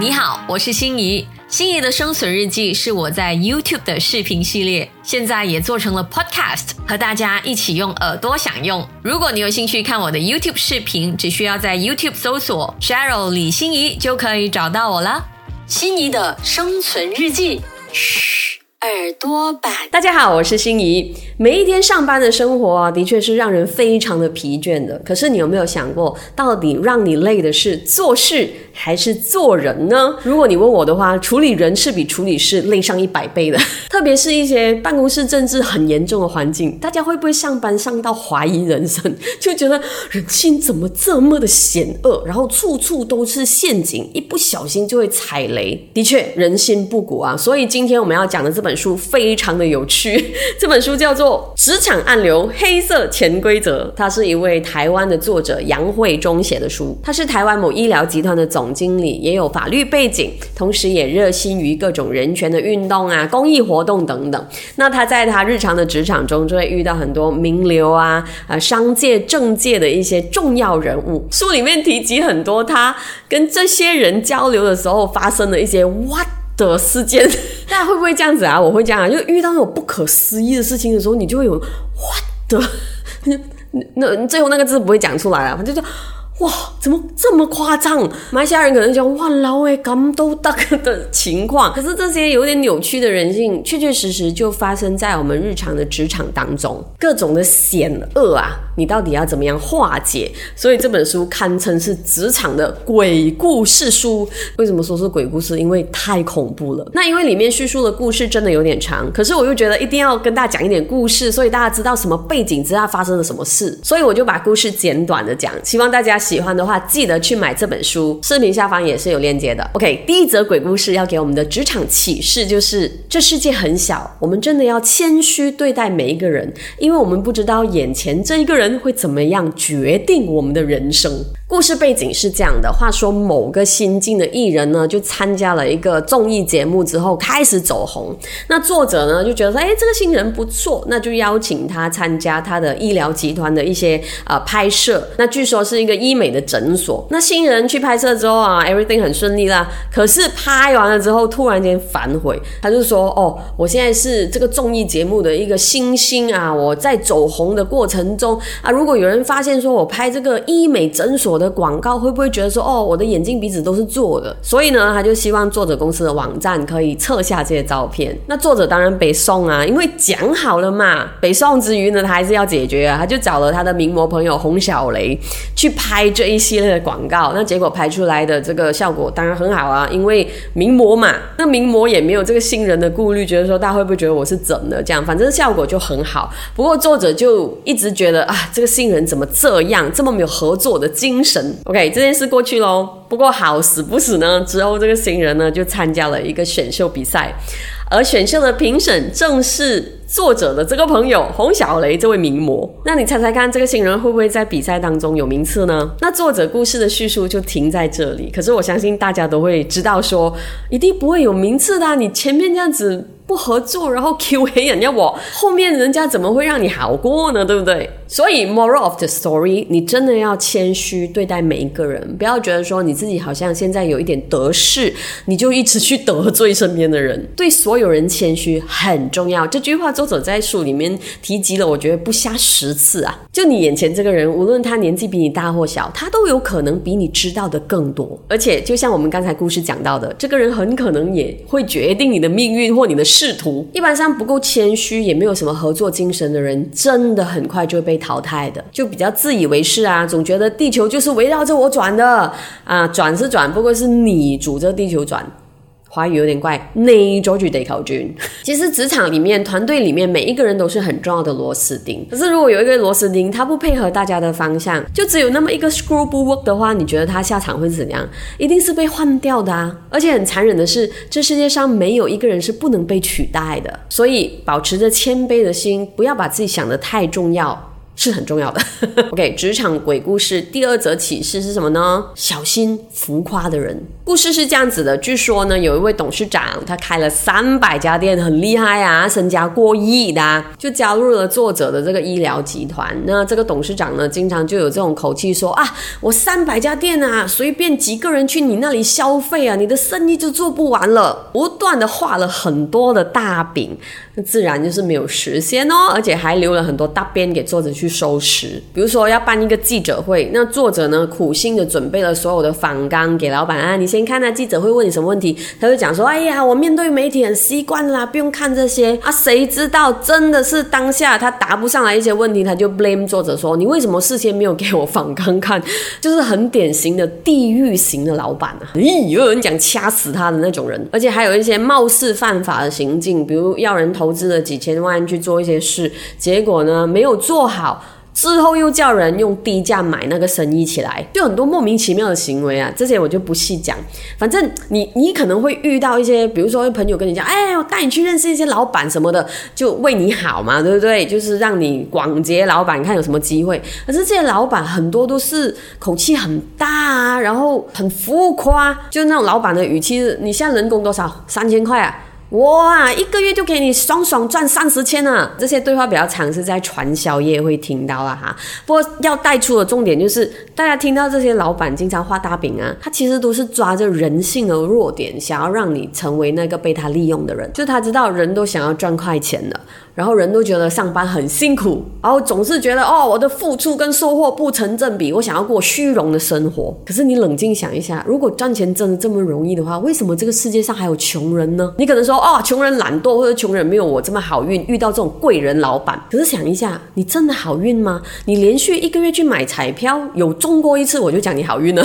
你好，我是心怡。心怡的生存日记是我在 YouTube 的视频系列，现在也做成了 Podcast，和大家一起用耳朵享用。如果你有兴趣看我的 YouTube 视频，只需要在 YouTube 搜索 Cheryl 李心怡就可以找到我了。心怡的生存日记，嘘。耳朵版，大家好，我是心怡。每一天上班的生活啊，的确是让人非常的疲倦的。可是你有没有想过，到底让你累的是做事还是做人呢？如果你问我的话，处理人是比处理事累上一百倍的。特别是一些办公室政治很严重的环境，大家会不会上班上到怀疑人生，就觉得人性怎么这么的险恶，然后处处都是陷阱，一不小心就会踩雷。的确，人心不古啊。所以今天我们要讲的这本。本书非常的有趣，这本书叫做《职场暗流：黑色潜规则》，它是一位台湾的作者杨慧忠写的书。他是台湾某医疗集团的总总经理，也有法律背景，同时也热心于各种人权的运动啊、公益活动等等。那他在他日常的职场中，就会遇到很多名流啊、啊商界、政界的一些重要人物。书里面提及很多他跟这些人交流的时候发生的一些 what。的事件，大家会不会这样子啊？我会这样啊，就遇到那种不可思议的事情的时候，你就会有 what 的，那最后那个字不会讲出来啊，就。哇，怎么这么夸张？马来西亚人可能讲哇，老诶，感都大的情况。可是这些有点扭曲的人性，确确实实就发生在我们日常的职场当中，各种的险恶啊，你到底要怎么样化解？所以这本书堪称是职场的鬼故事书。为什么说是鬼故事？因为太恐怖了。那因为里面叙述的故事真的有点长，可是我又觉得一定要跟大家讲一点故事，所以大家知道什么背景，知道发生了什么事，所以我就把故事简短的讲，希望大家。喜欢的话，记得去买这本书。视频下方也是有链接的。OK，第一则鬼故事要给我们的职场启示就是：这世界很小，我们真的要谦虚对待每一个人，因为我们不知道眼前这一个人会怎么样决定我们的人生。故事背景是这样的：话说某个新晋的艺人呢，就参加了一个综艺节目之后开始走红。那作者呢就觉得说，哎，这个新人不错，那就邀请他参加他的医疗集团的一些呃拍摄。那据说是一个医美的诊所。那新人去拍摄之后啊，everything 很顺利啦。可是拍完了之后，突然间反悔，他就说，哦，我现在是这个综艺节目的一个新星啊，我在走红的过程中啊，如果有人发现说我拍这个医美诊所。的广告会不会觉得说哦，我的眼睛鼻子都是做的？所以呢，他就希望作者公司的网站可以撤下这些照片。那作者当然北宋啊，因为讲好了嘛，北宋之余呢，他还是要解决啊，他就找了他的名模朋友洪小雷去拍这一系列的广告。那结果拍出来的这个效果当然很好啊，因为名模嘛，那名模也没有这个新人的顾虑，觉得说大家会不会觉得我是整的这样，反正效果就很好。不过作者就一直觉得啊，这个新人怎么这样，这么没有合作的精神。神，OK，这件事过去喽。不过好死不死呢，之后这个新人呢就参加了一个选秀比赛，而选秀的评审正是作者的这个朋友洪小雷这位名模。那你猜猜看，这个新人会不会在比赛当中有名次呢？那作者故事的叙述就停在这里。可是我相信大家都会知道，说一定不会有名次的。你前面这样子。不合作，然后 Q 黑人家我，后面人家怎么会让你好过呢？对不对？所以 moral of the story，你真的要谦虚对待每一个人，不要觉得说你自己好像现在有一点得势，你就一直去得罪身边的人。对所有人谦虚很重要。这句话作者在书里面提及了，我觉得不下十次啊。就你眼前这个人，无论他年纪比你大或小，他都有可能比你知道的更多。而且就像我们刚才故事讲到的，这个人很可能也会决定你的命运或你的。仕途一般上不够谦虚，也没有什么合作精神的人，真的很快就会被淘汰的。就比较自以为是啊，总觉得地球就是围绕着我转的啊，转是转，不过是你主着地球转。华语有点怪，内周举得考军。其实职场里面、团队里面，每一个人都是很重要的螺丝钉。可是如果有一个螺丝钉，他不配合大家的方向，就只有那么一个 screw 不 work 的话，你觉得他下场会怎样？一定是被换掉的啊！而且很残忍的是，这世界上没有一个人是不能被取代的。所以保持着谦卑的心，不要把自己想得太重要。是很重要的。OK，职场鬼故事第二则启示是什么呢？小心浮夸的人。故事是这样子的，据说呢，有一位董事长，他开了三百家店，很厉害啊，身家过亿的，就加入了作者的这个医疗集团。那这个董事长呢，经常就有这种口气说啊，我三百家店啊，随便几个人去你那里消费啊，你的生意就做不完了。不断的画了很多的大饼，那自然就是没有实现哦，而且还留了很多大便给作者去收拾。比如说要办一个记者会，那作者呢苦心的准备了所有的访纲给老板啊，你先看那记者会问你什么问题，他就讲说，哎呀，我面对媒体很习惯啦，不用看这些啊。谁知道真的是当下他答不上来一些问题，他就 blame 作者说，你为什么事先没有给我访纲看？就是很典型的地狱型的老板啊，咦，有人讲掐死他的那种人，而且还有一些貌似犯法的行径，比如要人投资了几千万去做一些事，结果呢没有做好。之后又叫人用低价买那个生意起来，就很多莫名其妙的行为啊，这些我就不细讲。反正你你可能会遇到一些，比如说朋友跟你讲，哎，我带你去认识一些老板什么的，就为你好嘛，对不对？就是让你广结老板，看有什么机会。可是这些老板很多都是口气很大啊，然后很浮夸，就那种老板的语气，你现在人工多少？三千块啊？哇，一个月就给你爽爽赚三十千啊！这些对话比较常是在传销业会听到了哈。不过要带出的重点就是，大家听到这些老板经常画大饼啊，他其实都是抓着人性的弱点，想要让你成为那个被他利用的人。就他知道人都想要赚快钱的。然后人都觉得上班很辛苦，然后总是觉得哦，我的付出跟收获不成正比，我想要过虚荣的生活。可是你冷静想一下，如果赚钱真的这么容易的话，为什么这个世界上还有穷人呢？你可能说哦，穷人懒惰，或者穷人没有我这么好运，遇到这种贵人老板。可是想一下，你真的好运吗？你连续一个月去买彩票，有中过一次，我就讲你好运了，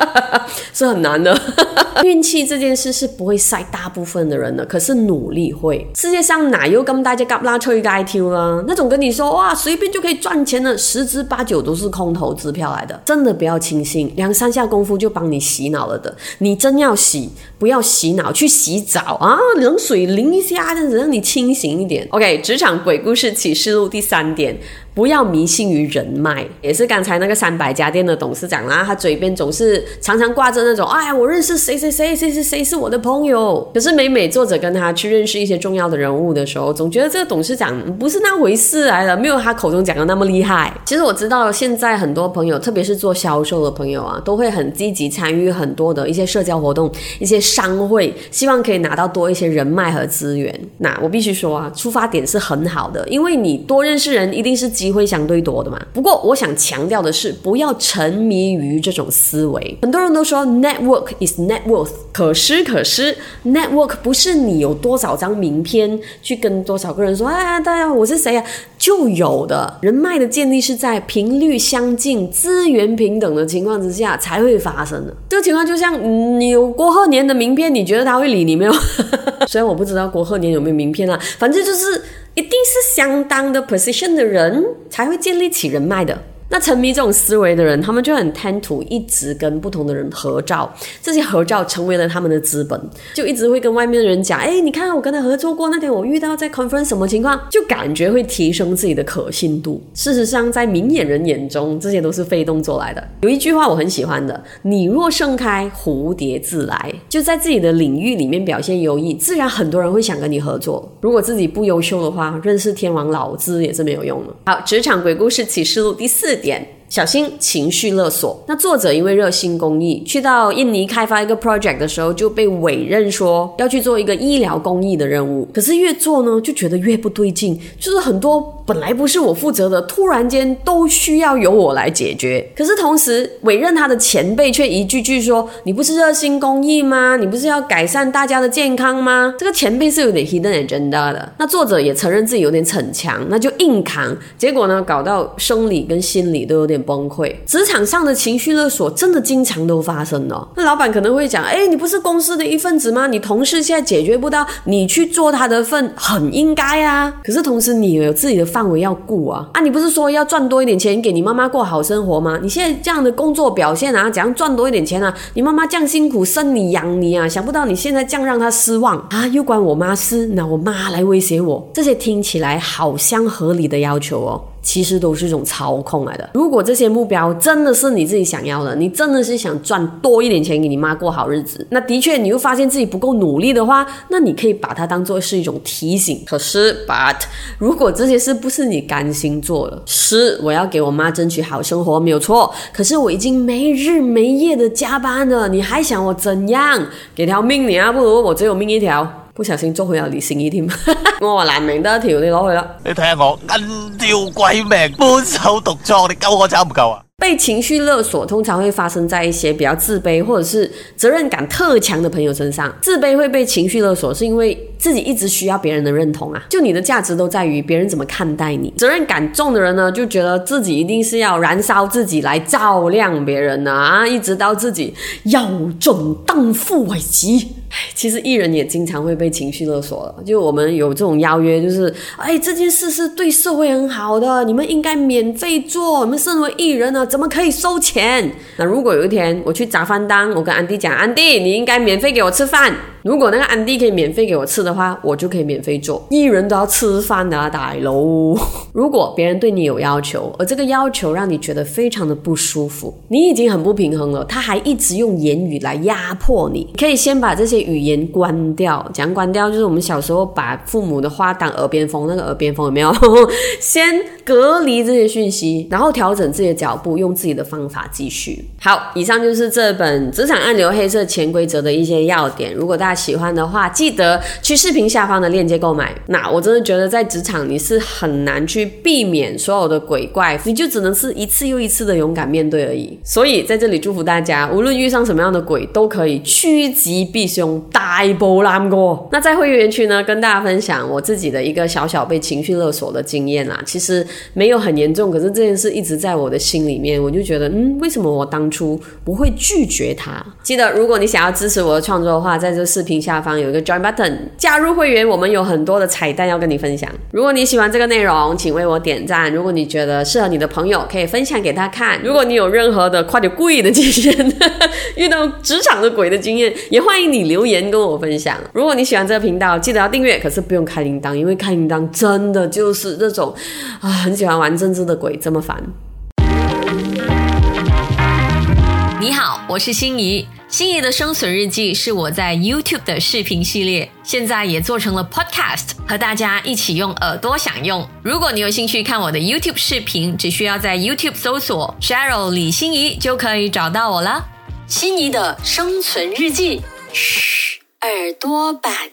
是很难的。运气这件事是不会晒大部分的人的，可是努力会。世界上哪有跟大家嘎拉吹个 IT 啦？那种跟你说哇随便就可以赚钱的，十之八九都是空头支票来的。真的不要轻信，两三下功夫就帮你洗脑了的。你真要洗，不要洗脑，去洗澡啊，冷水淋一下，这样子让你清醒一点。OK，职场鬼故事启示录第三点。不要迷信于人脉，也是刚才那个三百家店的董事长啦，他嘴边总是常常挂着那种，哎，我认识谁谁谁谁谁谁是我的朋友。可是每每作者跟他去认识一些重要的人物的时候，总觉得这个董事长不是那回事来的，没有他口中讲的那么厉害。其实我知道现在很多朋友，特别是做销售的朋友啊，都会很积极参与很多的一些社交活动、一些商会，希望可以拿到多一些人脉和资源。那我必须说啊，出发点是很好的，因为你多认识人，一定是。机会相对多的嘛，不过我想强调的是，不要沉迷于这种思维。很多人都说 network is net worth，可是可是 network 不是你有多少张名片去跟多少个人说，哎，大家我是谁啊，就有的人脉的建立是在频率相近、资源平等的情况之下才会发生的。这个情况就像你有郭鹤年的名片，你觉得他会理你没有？虽然我不知道郭鹤年有没有名片啊，反正就是。一定是相当的 position 的人才会建立起人脉的。那沉迷这种思维的人，他们就很贪图一直跟不同的人合照，这些合照成为了他们的资本，就一直会跟外面的人讲，哎，你看我跟他合作过，那天我遇到在 conference 什么情况，就感觉会提升自己的可信度。事实上，在明眼人眼中，这些都是非动作来的。有一句话我很喜欢的，你若盛开，蝴蝶自来。就在自己的领域里面表现优异，自然很多人会想跟你合作。如果自己不优秀的话，认识天王老子也是没有用的。好，职场鬼故事启示录第四。点。小心情绪勒索。那作者因为热心公益，去到印尼开发一个 project 的时候，就被委任说要去做一个医疗公益的任务。可是越做呢，就觉得越不对劲，就是很多本来不是我负责的，突然间都需要由我来解决。可是同时委任他的前辈却一句句说：“你不是热心公益吗？你不是要改善大家的健康吗？”这个前辈是有点 hidden agenda 的。那作者也承认自己有点逞强，那就硬扛。结果呢，搞到生理跟心理都有点。崩溃，职场上的情绪勒索真的经常都发生哦。那老板可能会讲：“哎，你不是公司的一份子吗？你同事现在解决不到，你去做他的份，很应该啊。可是同时你有自己的范围要顾啊。啊，你不是说要赚多一点钱给你妈妈过好生活吗？你现在这样的工作表现啊，怎样赚多一点钱啊？你妈妈这样辛苦生你养你啊，想不到你现在这样让她失望啊，又关我妈事？那我妈来威胁我，这些听起来好像合理的要求哦。其实都是一种操控来的。如果这些目标真的是你自己想要的，你真的是想赚多一点钱给你妈过好日子，那的确你又发现自己不够努力的话，那你可以把它当做是一种提醒。可是，but 如果这些事不是你甘心做的，是我要给我妈争取好生活没有错，可是我已经没日没夜的加班了，你还想我怎样？给条命你啊，不如我只有命一条。不小心做回有李心怡添，我話難明得一條，你攞去啦。你睇下我銀條鬼命，搬手獨作，你救我走唔夠啊？被情绪勒索通常会发生在一些比较自卑或者是责任感特强的朋友身上。自卑会被情绪勒索，是因为自己一直需要别人的认同啊，就你的价值都在于别人怎么看待你。责任感重的人呢，就觉得自己一定是要燃烧自己来照亮别人啊，一直到自己有种荡妇为止。其实艺人也经常会被情绪勒索了，就我们有这种邀约，就是哎，这件事是对社会很好的，你们应该免费做。你们身为艺人呢，怎么可以收钱？那如果有一天我去砸饭档，我跟安迪讲，安迪，你应该免费给我吃饭。如果那个安迪可以免费给我吃的话，我就可以免费做。艺人都要吃饭的，大佬。如果别人对你有要求，而这个要求让你觉得非常的不舒服，你已经很不平衡了，他还一直用言语来压迫你，可以先把这些语言关掉。讲关掉，就是我们小时候把父母的话当耳边风，那个耳边风有没有？先隔离这些讯息，然后调整自己的脚步，用自己的方法继续。好，以上就是这本《职场暗流黑色潜规则》的一些要点。如果大家喜欢的话，记得去视频下方的链接购买。那我真的觉得在职场你是很难去避免所有的鬼怪，你就只能是一次又一次的勇敢面对而已。所以在这里祝福大家，无论遇上什么样的鬼，都可以趋吉避凶，大波浪过。那在会员区呢，跟大家分享我自己的一个小小被情绪勒索的经验啦。其实没有很严重，可是这件事一直在我的心里面，我就觉得，嗯，为什么我当初不会拒绝他？记得，如果你想要支持我的创作的话，在这视频下方有一个 Join Button，加入会员，我们有很多的彩蛋要跟你分享。如果你喜欢这个内容，请为我点赞。如果你觉得适合你的朋友，可以分享给他看。如果你有任何的快点故意的经验，遇到职场的鬼的经验，也欢迎你留留言跟我分享。如果你喜欢这个频道，记得要订阅，可是不用开铃铛，因为开铃铛真的就是那种啊，很喜欢玩政治的鬼这么烦。你好，我是心仪。心仪的生存日记是我在 YouTube 的视频系列，现在也做成了 Podcast，和大家一起用耳朵享用。如果你有兴趣看我的 YouTube 视频，只需要在 YouTube 搜索 Cheryl 李心怡就可以找到我了。心仪的生存日记，嘘，耳朵版。